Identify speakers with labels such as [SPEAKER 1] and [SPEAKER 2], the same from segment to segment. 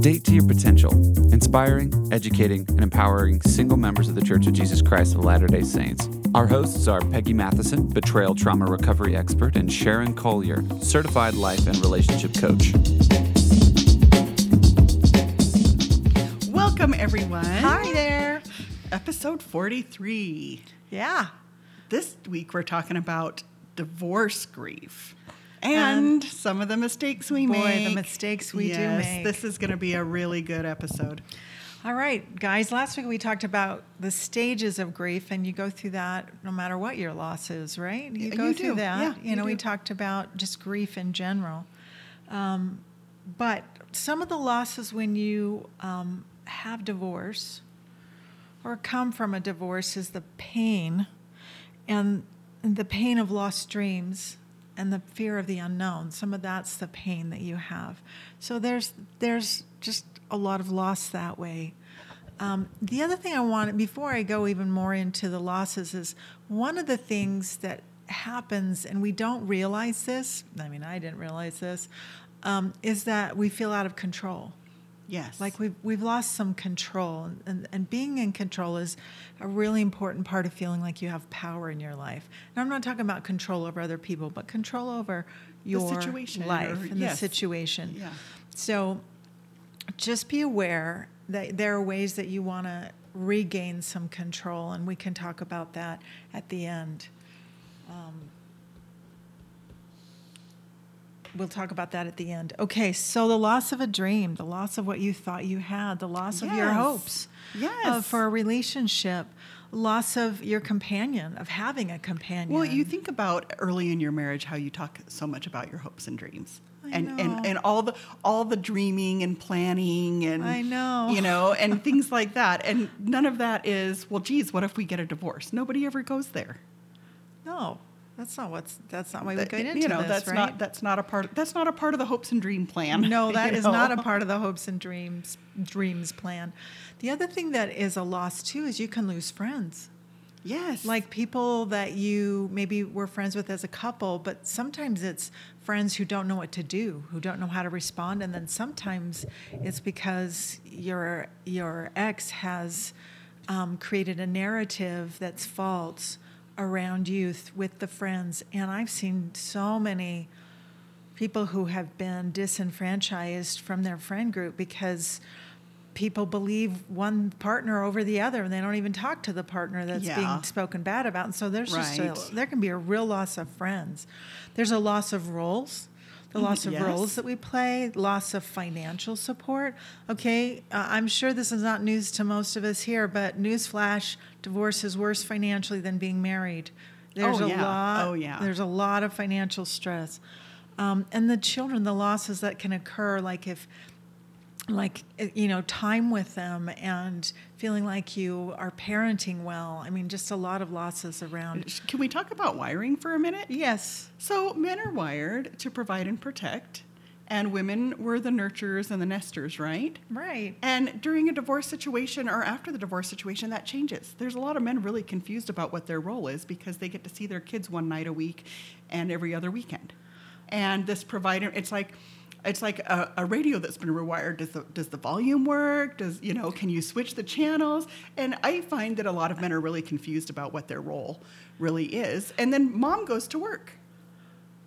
[SPEAKER 1] Date to Your Potential, inspiring, educating, and empowering single members of the Church of Jesus Christ of Latter day Saints. Our hosts are Peggy Matheson, betrayal trauma recovery expert, and Sharon Collier, certified life and relationship coach.
[SPEAKER 2] Welcome, everyone.
[SPEAKER 3] Hi there.
[SPEAKER 2] Episode 43.
[SPEAKER 3] Yeah.
[SPEAKER 2] This week we're talking about divorce grief and,
[SPEAKER 3] And
[SPEAKER 2] some of the mistakes we
[SPEAKER 3] boy,
[SPEAKER 2] make.
[SPEAKER 3] the mistakes we do make.
[SPEAKER 2] This is going to be a really good episode.
[SPEAKER 3] All right, guys. Last week we talked about the stages of grief, and you go through that no matter what your loss is, right? You go
[SPEAKER 2] you
[SPEAKER 3] through
[SPEAKER 2] do.
[SPEAKER 3] that.
[SPEAKER 2] Yeah,
[SPEAKER 3] you
[SPEAKER 2] you
[SPEAKER 3] know, we talked about just grief in general. Um, but some of the losses when you um, have divorce or come from a divorce is the pain and the pain of lost dreams and the fear of the unknown. Some of that's the pain that you have. So there's there's just a lot of loss that way. Um, the other thing i want before i go even more into the losses is one of the things that happens and we don't realize this i mean i didn't realize this um, is that we feel out of control
[SPEAKER 2] Yes.
[SPEAKER 3] like we've we've lost some control, and, and being in control is a really important part of feeling like you have power in your life. And I'm not talking about control over other people, but control over your
[SPEAKER 2] situation
[SPEAKER 3] life
[SPEAKER 2] or-
[SPEAKER 3] and
[SPEAKER 2] yes.
[SPEAKER 3] the situation.
[SPEAKER 2] Yeah.
[SPEAKER 3] So just be aware that there are ways that you want to regain some control, and we can talk about that at the end. Um, we'll talk about that at the end. Okay, so the loss of a dream, the loss of what you thought you had, the loss of your
[SPEAKER 2] Yes.
[SPEAKER 3] hopes uh, for a relationship, loss of your companion, of having a companion.
[SPEAKER 2] Well, you think about early in your marriage how you talk so much about your hopes and dreams.
[SPEAKER 3] I
[SPEAKER 2] and,
[SPEAKER 3] know.
[SPEAKER 2] and and all the all the dreaming and planning and
[SPEAKER 3] I know.
[SPEAKER 2] you know and things like that and none of that is well geez what if we get a divorce nobody ever goes there
[SPEAKER 3] no, that's not what's that's not why we
[SPEAKER 2] That-
[SPEAKER 3] got into
[SPEAKER 2] you know
[SPEAKER 3] this,
[SPEAKER 2] that's
[SPEAKER 3] right?
[SPEAKER 2] not that's not a part Of, that's not a part of the hopes and dream plan
[SPEAKER 3] No, that
[SPEAKER 2] is
[SPEAKER 3] is not a part of the hopes and dreams dreams plan. The other thing that is a loss too is you can lose friends.
[SPEAKER 2] yes
[SPEAKER 3] Like people that you maybe were friends with as a couple, but sometimes it's friends who don't know what to do, who don't know how to respond, and then sometimes it's because your your ex has um, created a narrative that's false around youth with the friends. And I've seen so many people who have been disenfranchised from their friend group because people believe one partner over the other and they don't even talk to the partner that's
[SPEAKER 2] Yeah.
[SPEAKER 3] being spoken bad about and so there's just a, there can be a real loss of friends there's a loss of roles the loss of
[SPEAKER 2] Yes.
[SPEAKER 3] roles that we play loss of financial support okay uh, i'm sure this is not news to most of us here but newsflash divorce is worse financially than being married there's
[SPEAKER 2] Oh,
[SPEAKER 3] a
[SPEAKER 2] yeah.
[SPEAKER 3] lot
[SPEAKER 2] Oh, yeah.
[SPEAKER 3] there's a lot of financial stress um, and the children the losses that can occur like if like eh, you know time with them and feeling like you are parenting well i mean just a lot of losses around
[SPEAKER 2] can we talk about wiring for a minute
[SPEAKER 3] yes
[SPEAKER 2] So men are wired to provide and protect, and women were the nurturers and the nesters, right?
[SPEAKER 3] right
[SPEAKER 2] And during a divorce situation or after the divorce situation, that changes. There's a lot of men really confused about what their role is because they get to see their kids one night a week and every other weekend. And this provider, it's like, it's like a, a radio that's been rewired. Does the, does the volume work? Does, you know, can you switch the channels? And I find that a lot of men are really confused about what their role really is. And then mom goes to work.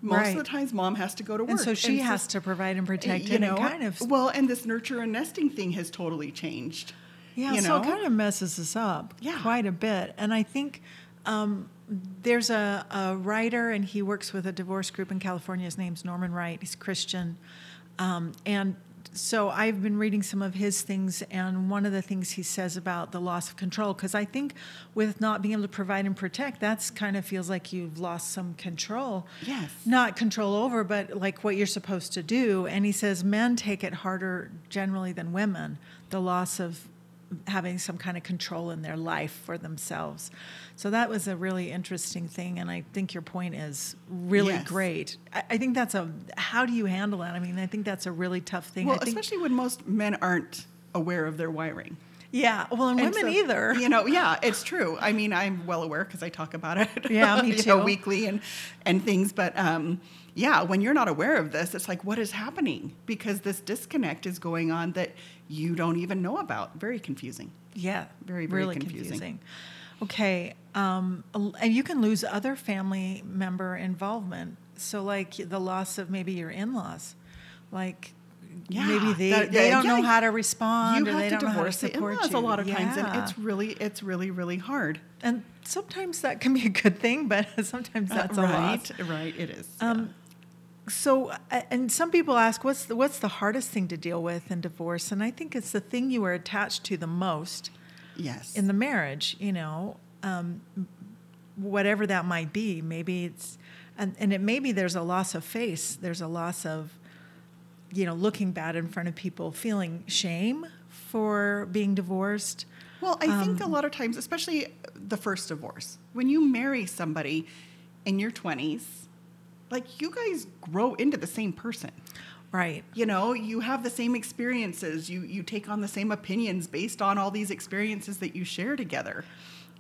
[SPEAKER 2] Most
[SPEAKER 3] Right.
[SPEAKER 2] of the times, mom has to go to work.
[SPEAKER 3] and so she has to provide and protect
[SPEAKER 2] you know,
[SPEAKER 3] kind of
[SPEAKER 2] well, and this nurture and nesting thing has totally changed.
[SPEAKER 3] Yeah,
[SPEAKER 2] you
[SPEAKER 3] so
[SPEAKER 2] know?
[SPEAKER 3] it kind of messes us up
[SPEAKER 2] Yeah.
[SPEAKER 3] quite a bit. And I think um, there's a, a writer, and he works with a divorce group in California. His name's Norman Wright. He's Christian. Um, and so I've been reading some of his things, and one of the things he says about the loss of control, because I think with not being able to provide and protect, that's kind of feels like you've lost some control.
[SPEAKER 2] Yes.
[SPEAKER 3] Not control over, but like what you're supposed to do. And he says men take it harder generally than women, the loss of having some kind of control in their life for themselves. So that was a really interesting thing, and I think your point is really
[SPEAKER 2] Yes.
[SPEAKER 3] great. I, I think that's a how do you handle that? I mean, I think that's a really tough thing.
[SPEAKER 2] Well,
[SPEAKER 3] I think,
[SPEAKER 2] especially when most men aren't aware of their wiring.
[SPEAKER 3] Yeah. Well, and,
[SPEAKER 2] And
[SPEAKER 3] women
[SPEAKER 2] so,
[SPEAKER 3] either.
[SPEAKER 2] You know, yeah, it's true. I mean, I'm well aware because I talk about it.
[SPEAKER 3] Yeah, me
[SPEAKER 2] you know,
[SPEAKER 3] too.
[SPEAKER 2] weekly and and things. But um, yeah, when you're not aware of this, it's like, what is happening? Because this disconnect is going on that you don't even know about. Very confusing.
[SPEAKER 3] Yeah,
[SPEAKER 2] Very, very
[SPEAKER 3] really
[SPEAKER 2] confusing.
[SPEAKER 3] Okay, um, and you can lose other family member involvement. So, like the loss of maybe your in-laws, like
[SPEAKER 2] Yeah,
[SPEAKER 3] maybe they,
[SPEAKER 2] that-
[SPEAKER 3] they
[SPEAKER 2] yeah,
[SPEAKER 3] don't know how to respond,
[SPEAKER 2] you
[SPEAKER 3] or
[SPEAKER 2] have
[SPEAKER 3] they
[SPEAKER 2] to
[SPEAKER 3] don't know how to
[SPEAKER 2] divorce the
[SPEAKER 3] support
[SPEAKER 2] in-laws
[SPEAKER 3] you.
[SPEAKER 2] a lot of times, and it's really, it's really, really hard.
[SPEAKER 3] and sometimes that can be a good thing, but sometimes that's a
[SPEAKER 2] Uh, right,
[SPEAKER 3] loss.
[SPEAKER 2] right. It is.
[SPEAKER 3] Um, so, uh, and some people ask, what's the, what's the hardest thing to deal with in divorce? And I think it's the thing you are attached to the most
[SPEAKER 2] yes.
[SPEAKER 3] in the marriage. You know, um, whatever that might be. Maybe it's, and, and it maybe there's a loss of face. There's a loss of, you know, looking bad in front of people, feeling shame for being divorced.
[SPEAKER 2] Well, I think a
[SPEAKER 3] Um,
[SPEAKER 2] lot of times, especially the first divorce, when you marry somebody in your 20s, like you guys grow into the same person.
[SPEAKER 3] Right.
[SPEAKER 2] You know, you have the same experiences, you you take on the same opinions based on all these experiences that you share together.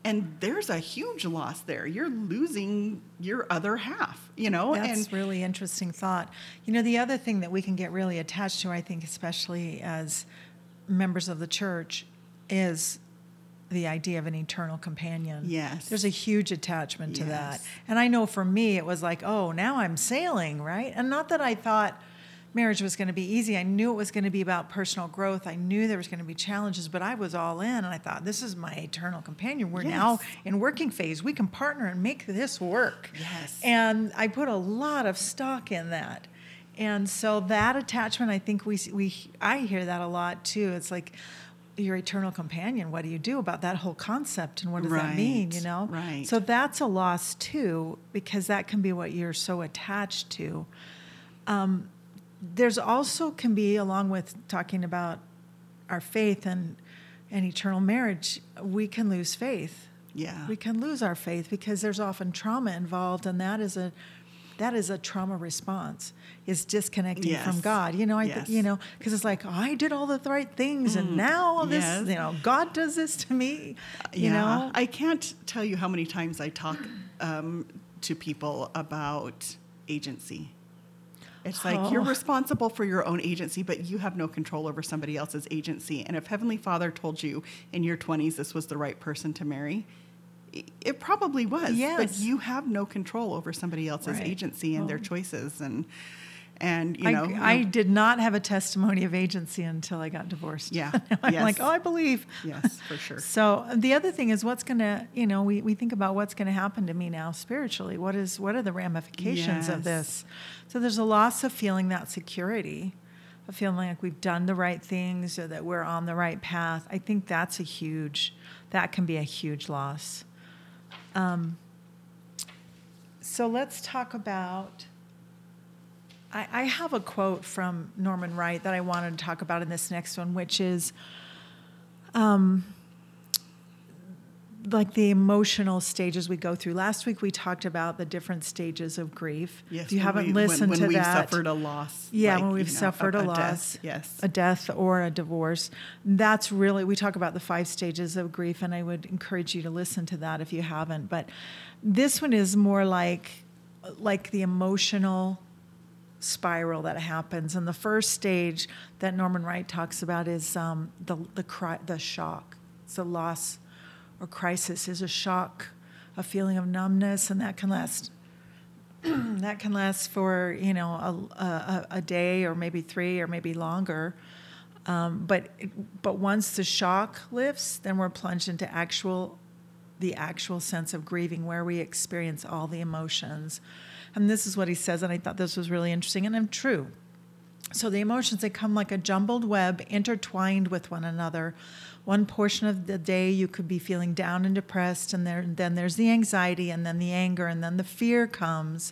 [SPEAKER 2] And there's a huge loss there. You're losing your other half, you know?
[SPEAKER 3] That's
[SPEAKER 2] and
[SPEAKER 3] really interesting thought. You know, the other thing that we can get really attached to, I think, especially as members of the church, is the idea of an eternal companion.
[SPEAKER 2] Yes.
[SPEAKER 3] There's a huge attachment to that. And I know for me, it was like, oh, now I'm sailing, right? And not that I thought marriage was going to be easy. I knew it was going to be about personal growth. I knew there was going to be challenges, but I was all in and I thought, this is my eternal companion. We're now in working phase. We can partner and make this work.
[SPEAKER 2] Yes.
[SPEAKER 3] And I put a lot of stock in that. And so that attachment, I think we, we I hear that a lot too. It's like your eternal companion. What do you do about that whole concept, and what does that mean? You know,
[SPEAKER 2] right.
[SPEAKER 3] So that's a loss too, because that can be what you're so attached to. Um, there's also can be along with talking about our faith and and eternal marriage, we can lose faith
[SPEAKER 2] yeah.
[SPEAKER 3] we can lose our faith because there's often trauma involved and that is a that is a trauma response is disconnecting from god you know i
[SPEAKER 2] Yes.
[SPEAKER 3] th- you know because it's like i did all the right things and now all this
[SPEAKER 2] yes.
[SPEAKER 3] you know god does this to me you
[SPEAKER 2] yeah.
[SPEAKER 3] know
[SPEAKER 2] I can't tell you how many times I talk um, to people about agency. It's like you're
[SPEAKER 3] Oh.
[SPEAKER 2] responsible for your own agency, but you have no control over somebody else's agency. And if Heavenly Father told you in your 20s this was the right person to marry, it probably was. But you have no control over somebody else's
[SPEAKER 3] Right.
[SPEAKER 2] agency and their
[SPEAKER 3] oh.
[SPEAKER 2] choices. And, and you
[SPEAKER 3] I,
[SPEAKER 2] know,
[SPEAKER 3] I did not have a testimony of agency until I got divorced.
[SPEAKER 2] Yeah.
[SPEAKER 3] I'm
[SPEAKER 2] Yes.
[SPEAKER 3] like, oh, I believe.
[SPEAKER 2] yes, for sure.
[SPEAKER 3] So the other thing is what's going to, you know, we, we think about what's going to happen to me now spiritually. What is what are the ramifications of this? So there's a loss of feeling that security, of feeling like we've done the right things or that we're on the right path. I think that's a huge, that can be a huge loss. Um, so let's talk about. I, I have a quote from Norman Wright that I wanted to talk about in this next one, which is um, like the emotional stages we go through. Last week we talked about the different stages of grief.
[SPEAKER 2] Yes,
[SPEAKER 3] if you haven't
[SPEAKER 2] we-
[SPEAKER 3] listened
[SPEAKER 2] when
[SPEAKER 3] to that.
[SPEAKER 2] When we've suffered a loss.
[SPEAKER 3] yeah,
[SPEAKER 2] like,
[SPEAKER 3] when we've
[SPEAKER 2] you know,
[SPEAKER 3] suffered a,
[SPEAKER 2] death,
[SPEAKER 3] loss,
[SPEAKER 2] yes.
[SPEAKER 3] a death or a divorce, that's really we talk about the five stages of grief, and I would encourage you to listen to that if you haven't. But this one is more like like the emotional spiral that happens, and the first stage that Norman Wright talks about is um, the the cry, the shock, it's the loss or crisis is a shock, a feeling of numbness, and that can last that can last for you know a, a, a day or maybe three or maybe longer. Um, but but once the shock lifts, then we're plunged into actual the actual sense of grieving, where we experience all the emotions. And this is what he says, and I thought this was really interesting and I'm true. So the emotions they come like a jumbled web intertwined with one another. One portion of the day you could be feeling down and depressed, and there, then there's the anxiety, and then the anger, and then the fear comes.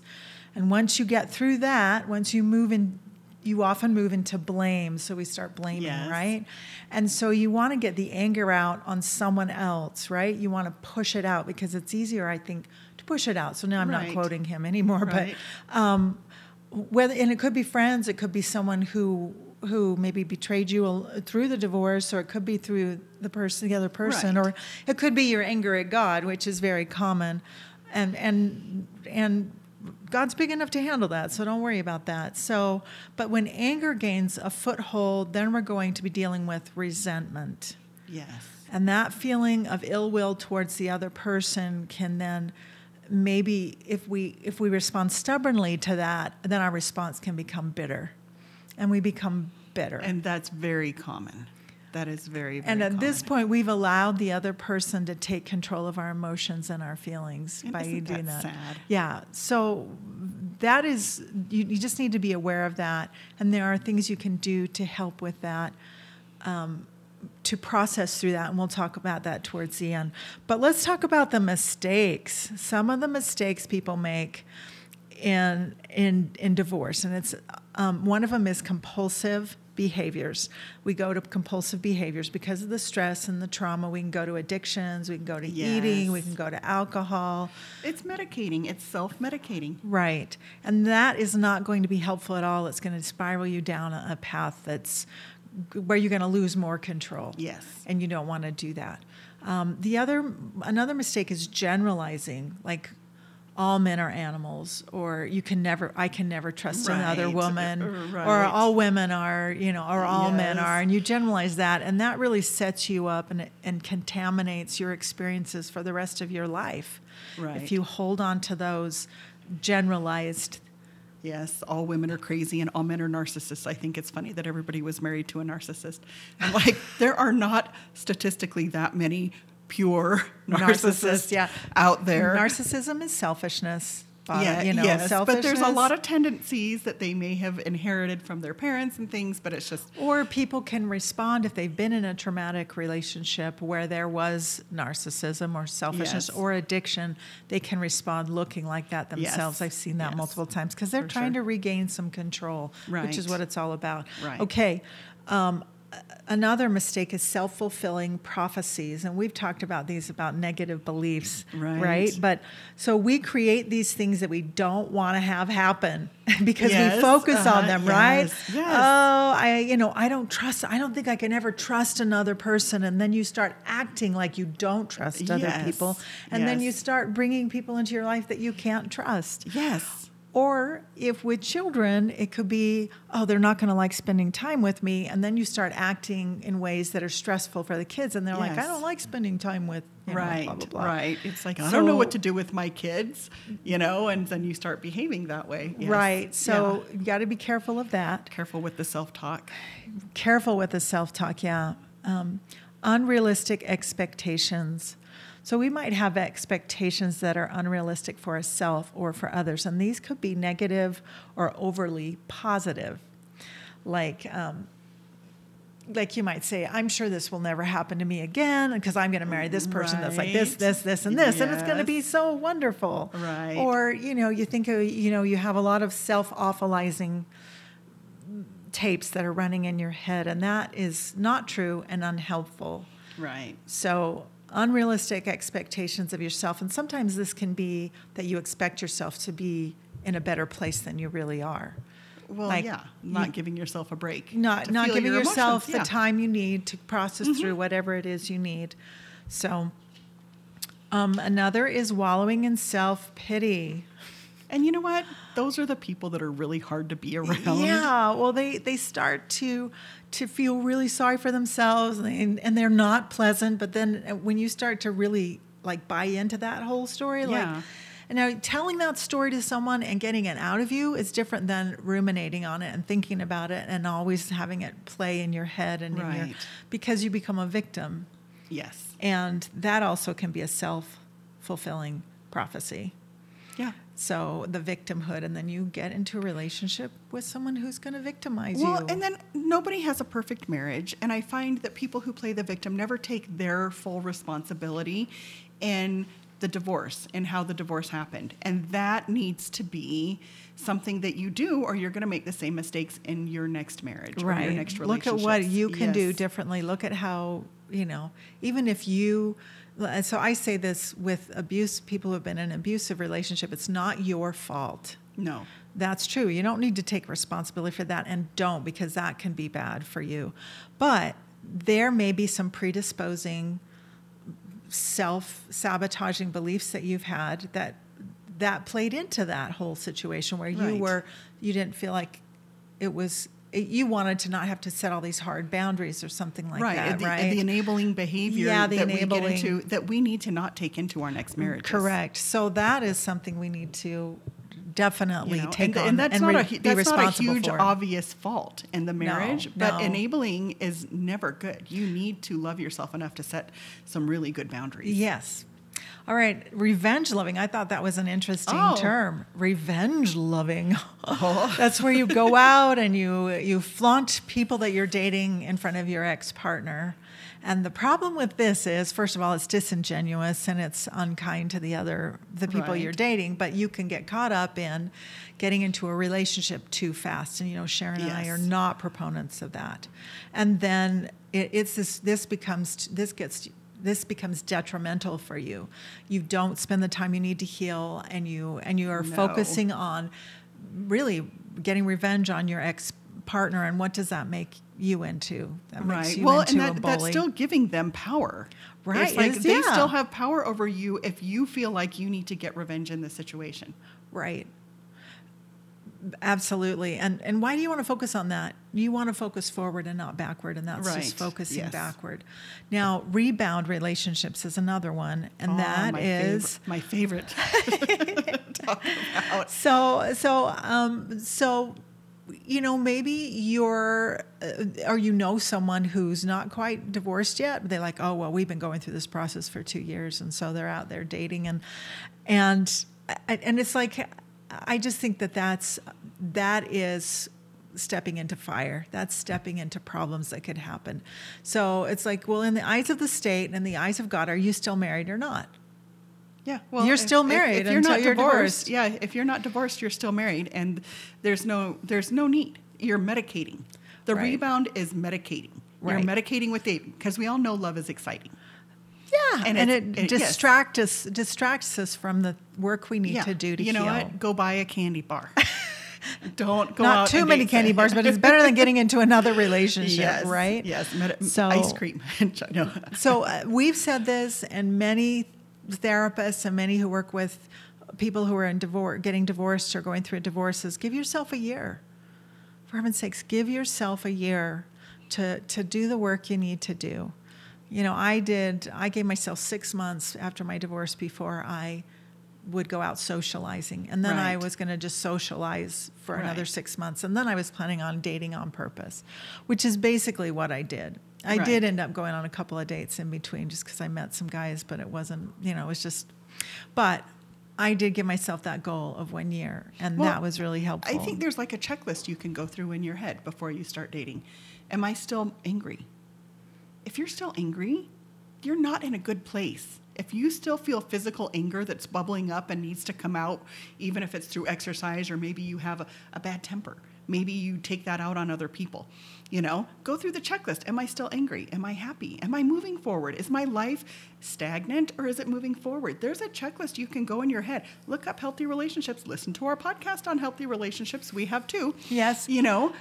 [SPEAKER 3] And once you get through that, once you move in, you often move into blame. So we start blaming,
[SPEAKER 2] Yes.
[SPEAKER 3] right? And so you want to get the anger out on someone else, right? You want to push it out because it's easier, I think, push it out. So now I'm not quoting him anymore,
[SPEAKER 2] Right.
[SPEAKER 3] but um, whether and it could be friends, it could be someone who who maybe betrayed you through the divorce, or it could be through the person, the other person,
[SPEAKER 2] Right.
[SPEAKER 3] or it could be your anger at God, which is very common, and and and God's big enough to handle that, so don't worry about that. So, but when anger gains a foothold, then we're going to be dealing with resentment.
[SPEAKER 2] Yes.
[SPEAKER 3] And that feeling of ill will towards the other person can then maybe if we if we respond stubbornly to that, then our response can become bitter. And we become bitter.
[SPEAKER 2] And that's very common. That is very, very
[SPEAKER 3] and at
[SPEAKER 2] common.
[SPEAKER 3] this point, we've allowed the other person to take control of our emotions and our feelings
[SPEAKER 2] And
[SPEAKER 3] by doing
[SPEAKER 2] that
[SPEAKER 3] that.
[SPEAKER 2] sad?
[SPEAKER 3] Yeah. So that is, you, you just need to be aware of that. And there are things you can do to help with that, um, to process through that. And we'll talk about that towards the end. But let's talk about the mistakes. Some of the mistakes people make in in in divorce, and it's um, one of them is compulsive behaviors. We go to compulsive behaviors because of the stress and the trauma. We can go to addictions. We can go to eating. We can go to alcohol.
[SPEAKER 2] it's medicating, it's self medicating.
[SPEAKER 3] Right, and that is not going to be helpful at all. It's going to spiral you down a path that's where you're going to lose more control
[SPEAKER 2] Yes.
[SPEAKER 3] and you don't want to do that. Um, the other, another mistake is generalizing, like all men are animals, or you can never, I can never trust another
[SPEAKER 2] Right,
[SPEAKER 3] woman, or all women are, you know, or all men are, and you generalize that, and that really sets you up and and contaminates your experiences for the rest of your life.
[SPEAKER 2] Right.
[SPEAKER 3] If you hold on to those generalized
[SPEAKER 2] Yes, all women are crazy and all men are narcissists. I think it's funny that everybody was married to a narcissist. I'm like, there are not statistically that many pure narcissists
[SPEAKER 3] Narcissists, yeah.
[SPEAKER 2] out there.
[SPEAKER 3] narcissism is selfishness. But,
[SPEAKER 2] yeah,
[SPEAKER 3] you know,
[SPEAKER 2] yes, but there's a lot of tendencies that they may have inherited from their parents and things, but it's just
[SPEAKER 3] Or people can respond if they've been in a traumatic relationship where there was narcissism or selfishness
[SPEAKER 2] Yes.
[SPEAKER 3] or addiction. They can respond looking like that themselves.
[SPEAKER 2] Yes.
[SPEAKER 3] I've seen that multiple times because they're
[SPEAKER 2] For
[SPEAKER 3] trying
[SPEAKER 2] sure.
[SPEAKER 3] to regain some control, which is what it's all about.
[SPEAKER 2] Right.
[SPEAKER 3] Okay. Um, another mistake is self-fulfilling prophecies and we've talked about these about negative beliefs
[SPEAKER 2] Right.
[SPEAKER 3] but so we create these things that we don't want to have happen because we focus on
[SPEAKER 2] uh-huh,
[SPEAKER 3] them right
[SPEAKER 2] yes, yes.
[SPEAKER 3] oh i you know i don't trust i don't think i can ever trust another person and then you start acting like you don't trust other
[SPEAKER 2] Yes,
[SPEAKER 3] people and then you start bringing people into your life that you can't trust
[SPEAKER 2] yes.
[SPEAKER 3] Or if with children, it could be, oh, they're not going to like spending time with me. And then you start acting in ways that are stressful for the kids. And they're like, I don't like spending time with, you know,
[SPEAKER 2] right,
[SPEAKER 3] blah, blah, blah.
[SPEAKER 2] right. It's like I don't know what to do with my kids, you know, and then you start behaving that way. Yes.
[SPEAKER 3] Right. So
[SPEAKER 2] Yeah.
[SPEAKER 3] you got to be careful of that.
[SPEAKER 2] careful with the self talk.
[SPEAKER 3] Careful with the self talk, yeah. Um, unrealistic expectations. So we might have expectations that are unrealistic for ourselves or for others, and these could be negative or overly positive. Like, um, like you might say, I'm sure this will never happen to me again because I'm going to marry this person that's like this, this, this, and this, and it's going to be so wonderful.
[SPEAKER 2] Right.
[SPEAKER 3] Or you know, you think you know you have a lot of self-awfulizing tapes that are running in your head, and that is not true and unhelpful.
[SPEAKER 2] Right.
[SPEAKER 3] So, unrealistic expectations of yourself, and sometimes this can be that you expect yourself to be in a better place than you really are.
[SPEAKER 2] Well,
[SPEAKER 3] Like,
[SPEAKER 2] yeah, not
[SPEAKER 3] you-
[SPEAKER 2] giving yourself a break.
[SPEAKER 3] Not not giving
[SPEAKER 2] your
[SPEAKER 3] yourself
[SPEAKER 2] emotions,
[SPEAKER 3] the.
[SPEAKER 2] Mm-hmm.
[SPEAKER 3] time you need to process through whatever it is you need. So, um, another is wallowing in self pity.
[SPEAKER 2] And you know what? Those are the people that are really hard to be around.
[SPEAKER 3] Yeah, well, they they start to to feel really sorry for themselves, and and they're not pleasant. But then uh, when you start to really like buy into that whole story,
[SPEAKER 2] Yeah.
[SPEAKER 3] like. And now, telling that story to someone and getting it out of you is different than ruminating on it and thinking about it and always having it play in your head and in your, because you become a victim,
[SPEAKER 2] Yes.
[SPEAKER 3] and that also can be a self fulfilling prophecy.
[SPEAKER 2] Yeah.
[SPEAKER 3] So the victimhood, and then you get into a relationship with someone who's going to victimize
[SPEAKER 2] Well,
[SPEAKER 3] you.
[SPEAKER 2] Well, and then nobody has a perfect marriage, and I find that people who play the victim never take their full responsibility in the divorce and how the divorce happened. And that needs to be something that you do, or you're going to make the same mistakes in your next marriage or your next relationship.
[SPEAKER 3] Look at what you can do differently. Look at how, you know, even if you, so I say this with abuse, people who have been in an abusive relationship, it's not your fault.
[SPEAKER 2] No.
[SPEAKER 3] That's true. You don't need to take responsibility for that and don't because that can be bad for you. But there may be some predisposing self sabotaging beliefs that you've had that that played into that whole situation where you
[SPEAKER 2] Right.
[SPEAKER 3] were you didn't feel like it was you wanted to not have to set all these hard boundaries or something like
[SPEAKER 2] right.
[SPEAKER 3] that,
[SPEAKER 2] the,
[SPEAKER 3] right?
[SPEAKER 2] and the enabling behavior
[SPEAKER 3] Yeah, the
[SPEAKER 2] that we
[SPEAKER 3] enabling-
[SPEAKER 2] get into that we need to not take into our next marriage.
[SPEAKER 3] Correct. So that is something we need to definitely take
[SPEAKER 2] and,
[SPEAKER 3] on
[SPEAKER 2] and that's
[SPEAKER 3] and
[SPEAKER 2] not
[SPEAKER 3] re-
[SPEAKER 2] a that's not a huge
[SPEAKER 3] for.
[SPEAKER 2] obvious fault in the marriage, but
[SPEAKER 3] no.
[SPEAKER 2] enabling is never good. You need to love yourself enough to set some really good boundaries.
[SPEAKER 3] Yes. All right, revenge loving. I thought that was an interesting
[SPEAKER 2] Oh.
[SPEAKER 3] term. Revenge loving. Oh. That's where you go out and you you flaunt people that you're dating in front of your ex-partner. And the problem with this is, first of all, it's disingenuous and it's unkind to the other the people
[SPEAKER 2] Right.
[SPEAKER 3] you're dating. But you can get caught up in getting into a relationship too fast. And you know, Sharon and I are not proponents of that. And then it, it's this. This becomes this gets this becomes detrimental for you. You don't spend the time you need to heal, and you and you are
[SPEAKER 2] No.
[SPEAKER 3] focusing on really getting revenge on your ex partner. And what does that make you into? That makes
[SPEAKER 2] Right.
[SPEAKER 3] you
[SPEAKER 2] Well,
[SPEAKER 3] into
[SPEAKER 2] and that, that's still giving them power.
[SPEAKER 3] Right,
[SPEAKER 2] It's like
[SPEAKER 3] it's-
[SPEAKER 2] they
[SPEAKER 3] yeah.
[SPEAKER 2] still have power over you if you feel like you need to get revenge in this situation.
[SPEAKER 3] Right. Absolutely. And and why do you want to focus on that? You want to focus forward and not backward, and that's
[SPEAKER 2] Right.
[SPEAKER 3] just focusing
[SPEAKER 2] Yes.
[SPEAKER 3] backward. Now, rebound relationships is another one, and
[SPEAKER 2] Oh,
[SPEAKER 3] that
[SPEAKER 2] my
[SPEAKER 3] is
[SPEAKER 2] favorite, my favorite. to talk about.
[SPEAKER 3] so so um so you know maybe you're uh, or you know someone who's not quite divorced yet they're like oh well we've been going through this process for two years and so they're out there dating and and and it's like i just think that that's that is stepping into fire that's stepping into problems that could happen so it's like well in the eyes of the state and in the eyes of god are you still married or not
[SPEAKER 2] Yeah, well,
[SPEAKER 3] You're still married If
[SPEAKER 2] you're
[SPEAKER 3] until
[SPEAKER 2] not
[SPEAKER 3] you're
[SPEAKER 2] divorced,
[SPEAKER 3] divorced.
[SPEAKER 2] yeah, if you're not divorced, you're still married, and there's no there's no need. You're medicating. The
[SPEAKER 3] Right.
[SPEAKER 2] rebound is medicating. You're medicating with dating because we all know love is exciting.
[SPEAKER 3] Yeah,
[SPEAKER 2] And
[SPEAKER 3] and, it,
[SPEAKER 2] it- yes.
[SPEAKER 3] us distracts us from the work we need
[SPEAKER 2] yeah,
[SPEAKER 3] to do to
[SPEAKER 2] you know
[SPEAKER 3] heal.
[SPEAKER 2] what? Go buy a candy bar. Don't go
[SPEAKER 3] Not
[SPEAKER 2] out
[SPEAKER 3] too many candy
[SPEAKER 2] some-
[SPEAKER 3] bars, but it's better than getting into another relationship,
[SPEAKER 2] yes,
[SPEAKER 3] right?
[SPEAKER 2] Yes,
[SPEAKER 3] So-
[SPEAKER 2] ice cream. no.
[SPEAKER 3] So uh, we've said this, and many therapists and many who work with people who are in divorce, getting divorced or going through divorces, give yourself a year. For heaven's sakes, give yourself a year to to do the work you need to do. You know, I did. I gave myself six months after my divorce before I would go out socializing, and then I was going to just socialize for another six months, and then I was planning on dating on purpose, which is basically what I did. I did end up going on a couple of dates in between just because I met some guys, but it wasn't, you know, it was just, but I did give myself that goal of one year, and
[SPEAKER 2] Well,
[SPEAKER 3] that was really helpful.
[SPEAKER 2] I think there's like a checklist you can go through in your head before you start dating. Am I still angry? If you're still angry, you're not in a good place. If you still feel physical anger that's bubbling up and needs to come out, even if it's through exercise or maybe you have a, a bad temper, maybe you take that out on other people. You know, go through the checklist. Am I still angry? Am I happy? Am I moving forward? Is my life stagnant or is it moving forward? There's a checklist you can go in your head. Look up healthy relationships. Listen to our podcast on healthy relationships. We have two.
[SPEAKER 3] Yes.
[SPEAKER 2] You know,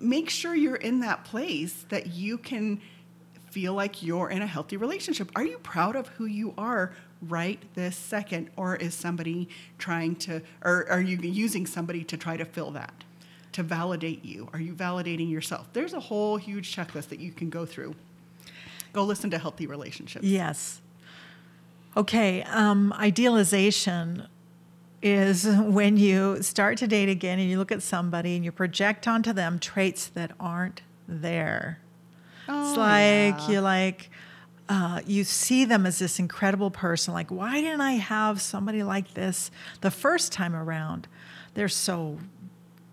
[SPEAKER 2] make sure you're in that place that you can feel like you're in a healthy relationship. Are you proud of who you are right this second? Or is somebody trying to, or are you using somebody to try to fill that, to validate you? Are you validating yourself? There's a whole huge checklist that you can go through. Go listen to Healthy Relationships.
[SPEAKER 3] Yes. Okay, um, idealization is when you start to date again and you look at somebody and you project onto them traits that aren't there. It's
[SPEAKER 2] Oh,
[SPEAKER 3] like
[SPEAKER 2] yeah.
[SPEAKER 3] you're like, uh, you see them as this incredible person. Like, why didn't I have somebody like this the first time around? They're so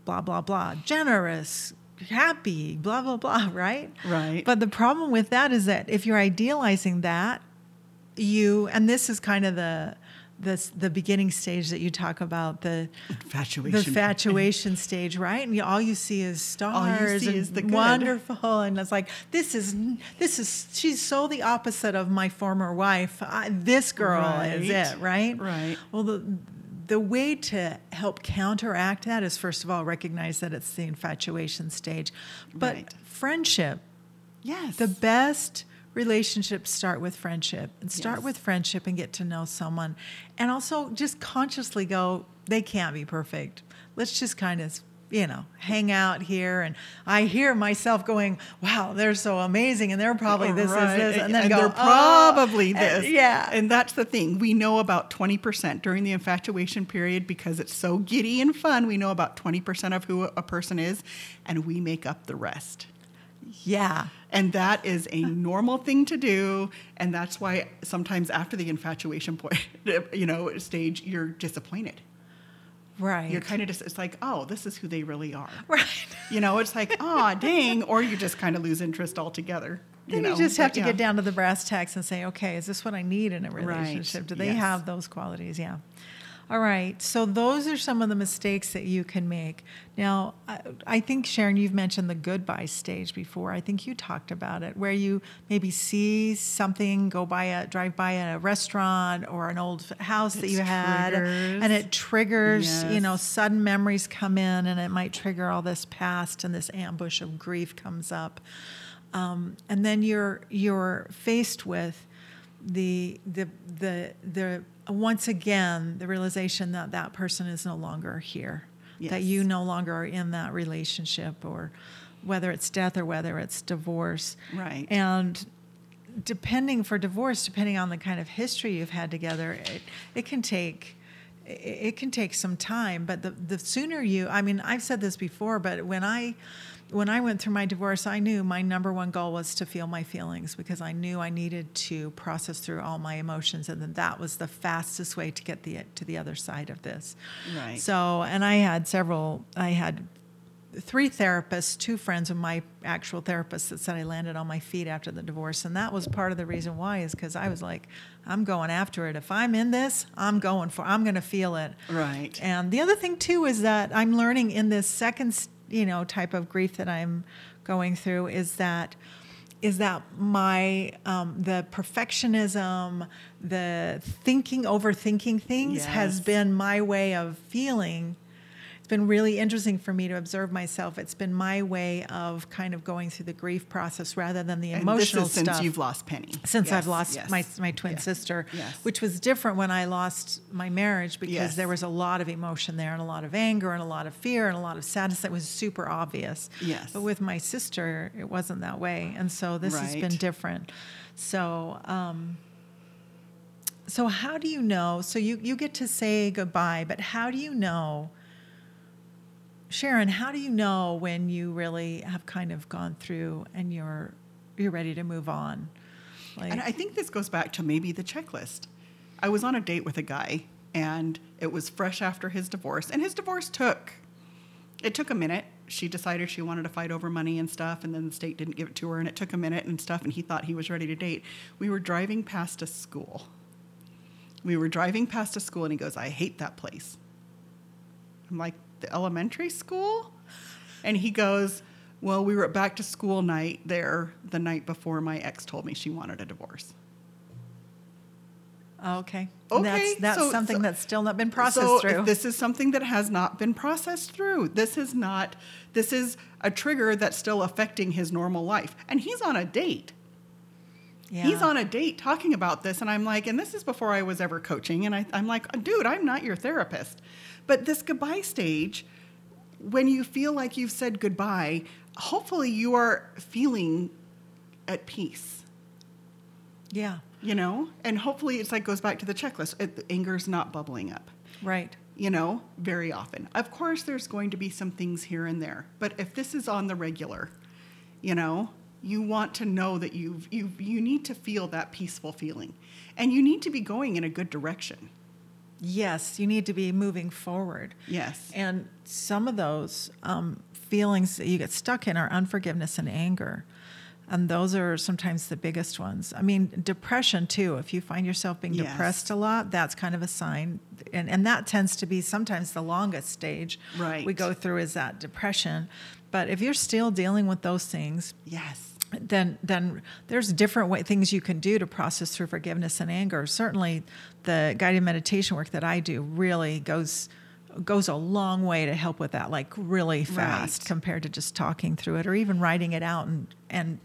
[SPEAKER 3] blah, blah, blah, generous, happy, blah, blah, blah, right?
[SPEAKER 2] Right.
[SPEAKER 3] But the problem with that is that if you're idealizing that, you, and this is kind of the, the, the beginning stage that you talk about, the,
[SPEAKER 2] Infatuation.
[SPEAKER 3] the infatuation stage, right? And you, all you see is stars
[SPEAKER 2] see
[SPEAKER 3] and
[SPEAKER 2] is
[SPEAKER 3] wonderful, and it's like this is this is she's so the opposite of my former wife. I, this girl is it, right?
[SPEAKER 2] Right.
[SPEAKER 3] Well, the the way to help counteract that is first of all recognize that it's the infatuation stage, but
[SPEAKER 2] Right.
[SPEAKER 3] friendship
[SPEAKER 2] Yes.
[SPEAKER 3] the best relationships start with friendship and start
[SPEAKER 2] Yes.
[SPEAKER 3] with friendship and get to know someone and also just consciously go they can't be perfect let's just kind of you know hang out here and i hear myself going wow they're so amazing and they're probably this
[SPEAKER 2] Right.
[SPEAKER 3] is this and then go
[SPEAKER 2] they're
[SPEAKER 3] "Oh,"
[SPEAKER 2] probably
[SPEAKER 3] and-
[SPEAKER 2] this.
[SPEAKER 3] yeah
[SPEAKER 2] And that's the thing. We know about 20% during the infatuation period because it's so giddy and fun. We know about 20% of who a person is, and we make up the rest.
[SPEAKER 3] yeah
[SPEAKER 2] And that is a normal thing to do. And that's why sometimes after the infatuation point, you know, stage, you're disappointed.
[SPEAKER 3] right
[SPEAKER 2] You're kind of just, it's like, oh, this is who they really are.
[SPEAKER 3] right
[SPEAKER 2] You know, it's like, oh, dang. Or you just kind of lose interest altogether.
[SPEAKER 3] Then you,
[SPEAKER 2] know?
[SPEAKER 3] you just have
[SPEAKER 2] But
[SPEAKER 3] to
[SPEAKER 2] yeah.
[SPEAKER 3] get down to the brass tacks and say, okay, is this what I need in a
[SPEAKER 2] Right,
[SPEAKER 3] relationship? Do they
[SPEAKER 2] yes.
[SPEAKER 3] have those qualities? Yeah. All right. So those are some of the mistakes that you can make. Now, I, I think Sharon, you've mentioned the goodbye stage before. I think you talked about it, where you maybe see something, go by a drive by a restaurant or an old house that you had,
[SPEAKER 2] triggers.
[SPEAKER 3] and it triggers. Yes. You know, sudden memories come in, and it might trigger all this past, and this ambush of grief comes up um, and then you're you're faced with the the the the once again the realization that that person is no longer here. That you no longer are in that relationship or whether it's death or whether it's divorce.
[SPEAKER 2] Right.
[SPEAKER 3] and depending for divorce depending on the kind of history you've had together it, it can take it it can take some time. But the, the sooner you i mean i've said this before but when i when i went through my divorce i knew my number one goal was to feel my feelings because i knew i needed to process through all my emotions and then that was the fastest way to get the to the other side of this
[SPEAKER 2] Right.
[SPEAKER 3] so and i had several i had three therapists, two friends of my actual therapist that said I landed on my feet after the divorce. And that was part of the reason why is because I was like, I'm going after it. If I'm in this, I'm going for I'm going to feel it.
[SPEAKER 2] Right.
[SPEAKER 3] And the other thing too is that I'm learning in this second, you know, type of grief that I'm going through is that is that my um, the perfectionism, the thinking, overthinking things has been my way of feeling. Been really interesting for me to observe myself. It's been my way of kind of going through the grief process rather than the emotional
[SPEAKER 2] is since
[SPEAKER 3] stuff
[SPEAKER 2] you've lost Penny.
[SPEAKER 3] since
[SPEAKER 2] Yes,
[SPEAKER 3] I've lost
[SPEAKER 2] yes.
[SPEAKER 3] my my twin sister,
[SPEAKER 2] Yes.
[SPEAKER 3] which was different when I lost my marriage because there was a lot of emotion there and a lot of anger and a lot of fear and a lot of sadness that was super obvious.
[SPEAKER 2] Yes.
[SPEAKER 3] But with my sister, it wasn't that way, and so this has been different. So. Um, so how do you know? So you you get to say goodbye, but how do you know? Sharon, how do you know when you really have kind of gone through and you're you're ready to move on? Like,
[SPEAKER 2] And I think this goes back to maybe the checklist. I was on a date with a guy, and it was fresh after his divorce, and his divorce took. It took a minute. She decided she wanted to fight over money and stuff, and then the state didn't give it to her, and it took a minute and stuff, and he thought he was ready to date. We were driving past a school. We were driving past a school, and he goes, I hate that place. I'm like, the elementary school? And he goes, Well, we were at back to school night there the night before my ex told me she wanted a divorce.
[SPEAKER 3] Okay.
[SPEAKER 2] Okay,
[SPEAKER 3] That's that's
[SPEAKER 2] so-
[SPEAKER 3] something
[SPEAKER 2] so-
[SPEAKER 3] that's still not been processed
[SPEAKER 2] so
[SPEAKER 3] through.
[SPEAKER 2] This is something that has not been processed through. This is not, this is a trigger that's still affecting his normal life. And he's on a date.
[SPEAKER 3] yeah.
[SPEAKER 2] He's on a date talking about this. And I'm like, and this is before I was ever coaching. And I, I'm like, dude, I'm not your therapist. But this goodbye stage, when you feel like you've said goodbye, hopefully you are feeling at peace.
[SPEAKER 3] Yeah.
[SPEAKER 2] you know? And hopefully it's like goes back to the checklist. It, the anger's not bubbling up.
[SPEAKER 3] Right.
[SPEAKER 2] you know? Very often. Of course there's going to be some things here and there. But if this is on the regular you know you want to know that you've you you need to feel that peaceful feeling. And you need to be going in a good direction
[SPEAKER 3] Yes, you need to be moving forward.
[SPEAKER 2] yes
[SPEAKER 3] And some of those um, feelings that you get stuck in are unforgiveness and anger. And those are sometimes the biggest ones. I mean, depression too. If you find yourself being
[SPEAKER 2] Yes.
[SPEAKER 3] depressed a lot, that's kind of a sign. And, and that tends to be sometimes the longest stage
[SPEAKER 2] Right.
[SPEAKER 3] we go through is that depression. But if you're still dealing with those things,
[SPEAKER 2] yes
[SPEAKER 3] then then there's different way, things you can do to process through forgiveness and anger. Certainly, the guided meditation work that I do really goes goes a long way to help with that, like really fast
[SPEAKER 2] Right.
[SPEAKER 3] compared to just talking through it or even writing it out and and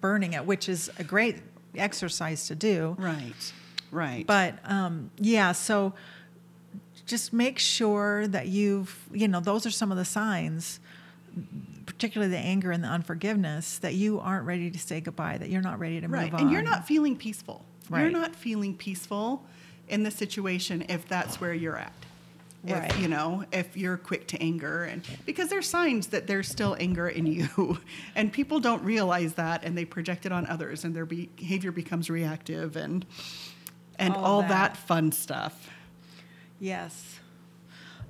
[SPEAKER 3] burning it, which is a great exercise to do.
[SPEAKER 2] Right. Right.
[SPEAKER 3] But um, yeah, so just make sure that you've, you know, those are some of the signs, particularly the anger and the unforgiveness, that you aren't ready to say goodbye, that you're not ready to
[SPEAKER 2] right.
[SPEAKER 3] move on.
[SPEAKER 2] And you're not feeling peaceful. You're not feeling peaceful in the situation if that's where you're at.
[SPEAKER 3] Right.
[SPEAKER 2] If, you know, if you're quick to anger and because there's signs that there's still anger in you and people don't realize that and they project it on others and their behavior becomes reactive and and
[SPEAKER 3] All
[SPEAKER 2] all, that.
[SPEAKER 3] that.
[SPEAKER 2] fun stuff.
[SPEAKER 3] Yes.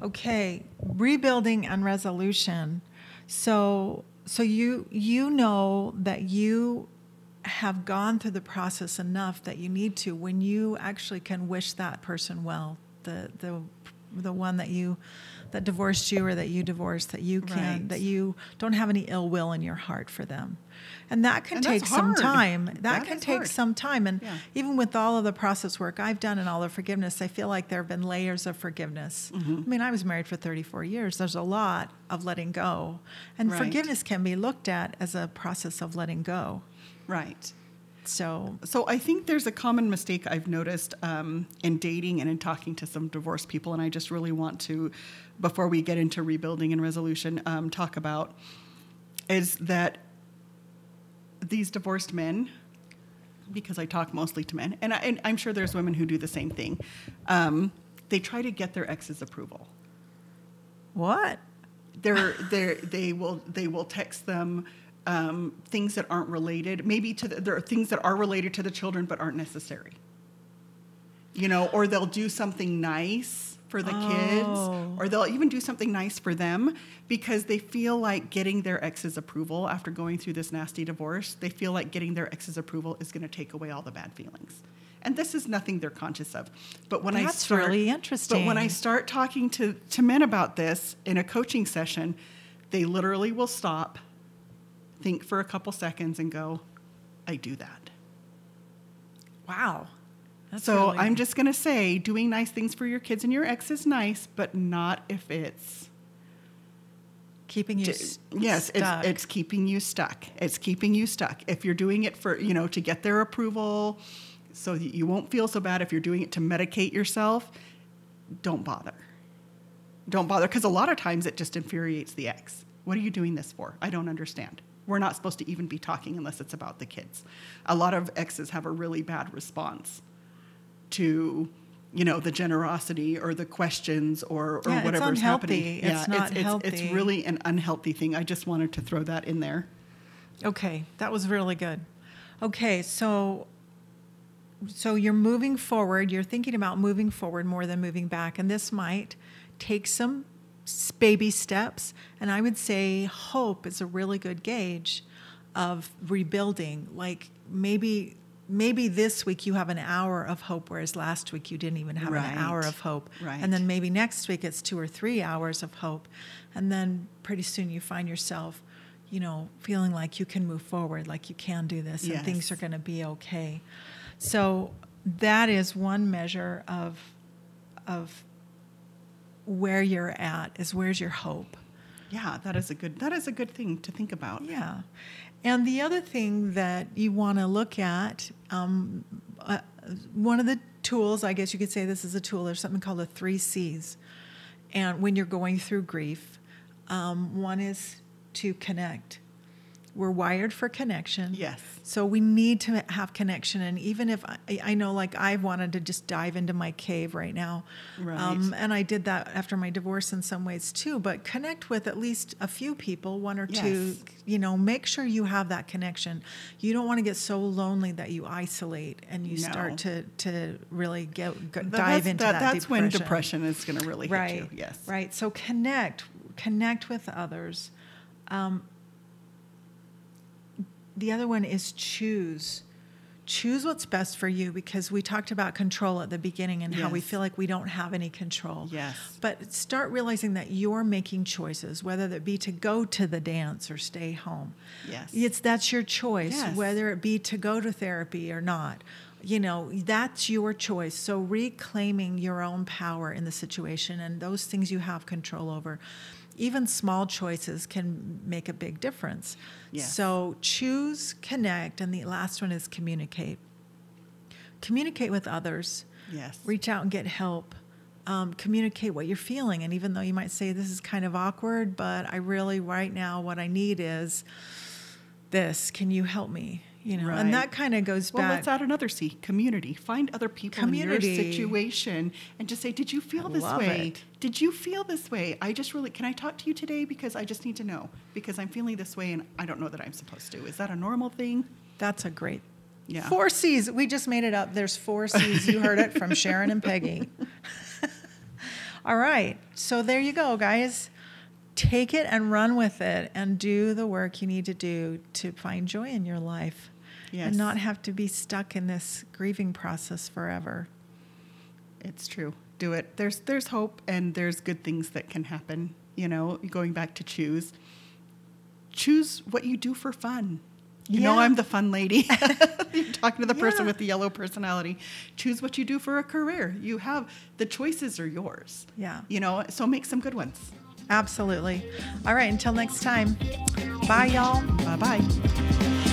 [SPEAKER 3] Okay, rebuilding and resolution. So so you you know that you have gone through the process enough that you need to when you actually can wish that person well, the the the one that you that divorced you or that you divorced that you can
[SPEAKER 2] Right.
[SPEAKER 3] that you don't have any ill will in your heart for them. And that can
[SPEAKER 2] And
[SPEAKER 3] take some time. That,
[SPEAKER 2] That
[SPEAKER 3] can take
[SPEAKER 2] hard.
[SPEAKER 3] some time and
[SPEAKER 2] Yeah.
[SPEAKER 3] even with all of the process work I've done and all the forgiveness, I feel like there have been layers of forgiveness. Mm-hmm. I mean, I was married for 34 years. There's a lot of letting go. And
[SPEAKER 2] Right.
[SPEAKER 3] forgiveness can be looked at as a process of letting go.
[SPEAKER 2] Right.
[SPEAKER 3] So,
[SPEAKER 2] So I think there's a common mistake I've noticed um, in dating and in talking to some divorced people, and I just really want to, before we get into rebuilding and resolution, um, talk about is that these divorced men, because I talk mostly to men, and, I, and I'm sure there's women who do the same thing, um, they try to get their ex's approval.
[SPEAKER 3] what?
[SPEAKER 2] they're they they will they will text them um, things that aren't related maybe to the, there are things that are related to the children but aren't necessary. You know or they'll do something nice for the
[SPEAKER 3] Oh.
[SPEAKER 2] kids or they'll even do something nice for them because they feel like getting their ex's approval after going through this nasty divorce they feel like getting their ex's approval is going to take away all the bad feelings. And this is nothing they're conscious of. But when i
[SPEAKER 3] That's
[SPEAKER 2] start
[SPEAKER 3] really
[SPEAKER 2] but when i start talking to, to men about this in a coaching session they literally will stop think for a couple seconds and go i do that.
[SPEAKER 3] Wow. That's
[SPEAKER 2] so
[SPEAKER 3] really-
[SPEAKER 2] i'm just going to say doing nice things for your kids and your ex is nice but not if it's
[SPEAKER 3] keeping you
[SPEAKER 2] d- yes
[SPEAKER 3] stuck.
[SPEAKER 2] it's, it's keeping you stuck. It's keeping you stuck. If you're doing it for you know to get their approval so that you won't feel so bad if you're doing it to medicate yourself don't bother. Don't bother because a lot of times it just infuriates the ex. What are you doing this for? I don't understand we're not supposed to even be talking unless it's about the kids a lot of exes have a really bad response to you know the generosity or the questions or, or
[SPEAKER 3] Yeah,
[SPEAKER 2] happening
[SPEAKER 3] unhealthy. It's not
[SPEAKER 2] it's, it's,
[SPEAKER 3] healthy.
[SPEAKER 2] it's really an unhealthy thing i just wanted to throw that in there
[SPEAKER 3] Okay, that was really good. Okay, so so you're moving forward, you're thinking about moving forward more than moving back and this might take some baby steps and I would say hope is a really good gauge of rebuilding. Like maybe maybe this week you have an hour of hope whereas last week you didn't even have
[SPEAKER 2] Right.
[SPEAKER 3] an hour of hope.
[SPEAKER 2] Right.
[SPEAKER 3] And then maybe next week it's 2 or 3 hours of hope. And then pretty soon you find yourself you know, feeling like you can move forward, like you can do this, and things are going to be okay. So that is one measure of of where you're at. Is where's your hope?
[SPEAKER 2] yeah that is a good that is a good thing to think about
[SPEAKER 3] Yeah. And the other thing that you want to look at, um, uh, one of the tools, I guess you could say this is a tool, there's something called the three C's. And when you're going through grief, um, one is to connect. We're wired for connection.
[SPEAKER 2] Yes.
[SPEAKER 3] So we need to have connection. And even if I, I know, like, I've wanted to just dive into my cave right now.
[SPEAKER 2] Right.
[SPEAKER 3] Um, and I did that after my divorce in some ways too. But connect with at least a few people, one or two.
[SPEAKER 2] Yes.
[SPEAKER 3] You know, make sure you have that connection. You don't want to get so lonely that you isolate and you
[SPEAKER 2] No.
[SPEAKER 3] start to to really get, go, dive into
[SPEAKER 2] that,
[SPEAKER 3] that.
[SPEAKER 2] that's when
[SPEAKER 3] depression.
[SPEAKER 2] depression is going to really
[SPEAKER 3] right.
[SPEAKER 2] hit you yes
[SPEAKER 3] Right. So connect, connect with others. Um, the other one is choose. Choose what's best for you because we talked about control at the beginning and how we feel like we don't have any control.
[SPEAKER 2] Yes.
[SPEAKER 3] But start realizing that you're making choices, whether that be to go to the dance or stay home.
[SPEAKER 2] Yes.
[SPEAKER 3] It's that's your choice,
[SPEAKER 2] Yes.
[SPEAKER 3] whether it be to go to therapy or not. You know, that's your choice. So reclaiming your own power in the situation and those things you have control over. Even small choices can make a big difference.
[SPEAKER 2] Yes.
[SPEAKER 3] So choose, connect, and the last one is communicate. Communicate with others.
[SPEAKER 2] Yes.
[SPEAKER 3] Reach out and get help. Um, communicate what you're feeling. And even though you might say this is kind of awkward, but I really, right now, what I need is this. Can you help me? You know,
[SPEAKER 2] Right.
[SPEAKER 3] and that kind of goes
[SPEAKER 2] Well,
[SPEAKER 3] back.
[SPEAKER 2] Well, let's add another C community. Find other people
[SPEAKER 3] Community.
[SPEAKER 2] in your situation and just say, Did you feel
[SPEAKER 3] I
[SPEAKER 2] this way?
[SPEAKER 3] it.
[SPEAKER 2] Did you feel this way? I just really, can I talk to you today? Because I just need to know. Because I'm feeling this way and I don't know that I'm supposed to. Is that a normal thing?
[SPEAKER 3] That's a great.
[SPEAKER 2] Yeah.
[SPEAKER 3] Four C's. We just made it up. There's four C's. You heard it from Sharon and Peggy. All right. So there you go, guys. Take it and run with it and do the work you need to do to find joy in your life
[SPEAKER 2] Yes.
[SPEAKER 3] and not have to be stuck in this grieving process forever.
[SPEAKER 2] It's true. Do it. There's there's hope and there's good things that can happen. You know, going back to choose. Choose what you do for fun. You know I'm the fun lady. You're talking to the person
[SPEAKER 3] Yeah.
[SPEAKER 2] with the yellow personality. Choose what you do for a career. You have the choices are yours.
[SPEAKER 3] Yeah.
[SPEAKER 2] You know, so make some good ones.
[SPEAKER 3] Absolutely. All right. Until next time. Bye, y'all.
[SPEAKER 2] Bye bye.
[SPEAKER 3] Thank you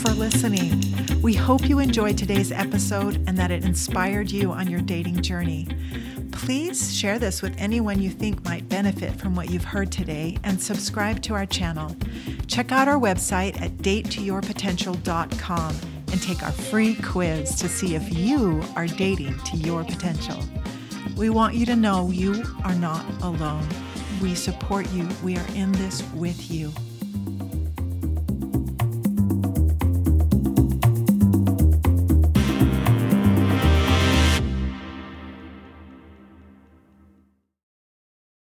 [SPEAKER 3] for listening. We hope you enjoyed today's episode and that it inspired you on your dating journey. Please share this with anyone you think might benefit from what you've heard today and subscribe to our channel. Check out our website at datetoyourpotential.com and take our free quiz to see if you are dating to your potential. We want you to know you are not alone. We support you. We are in this with you.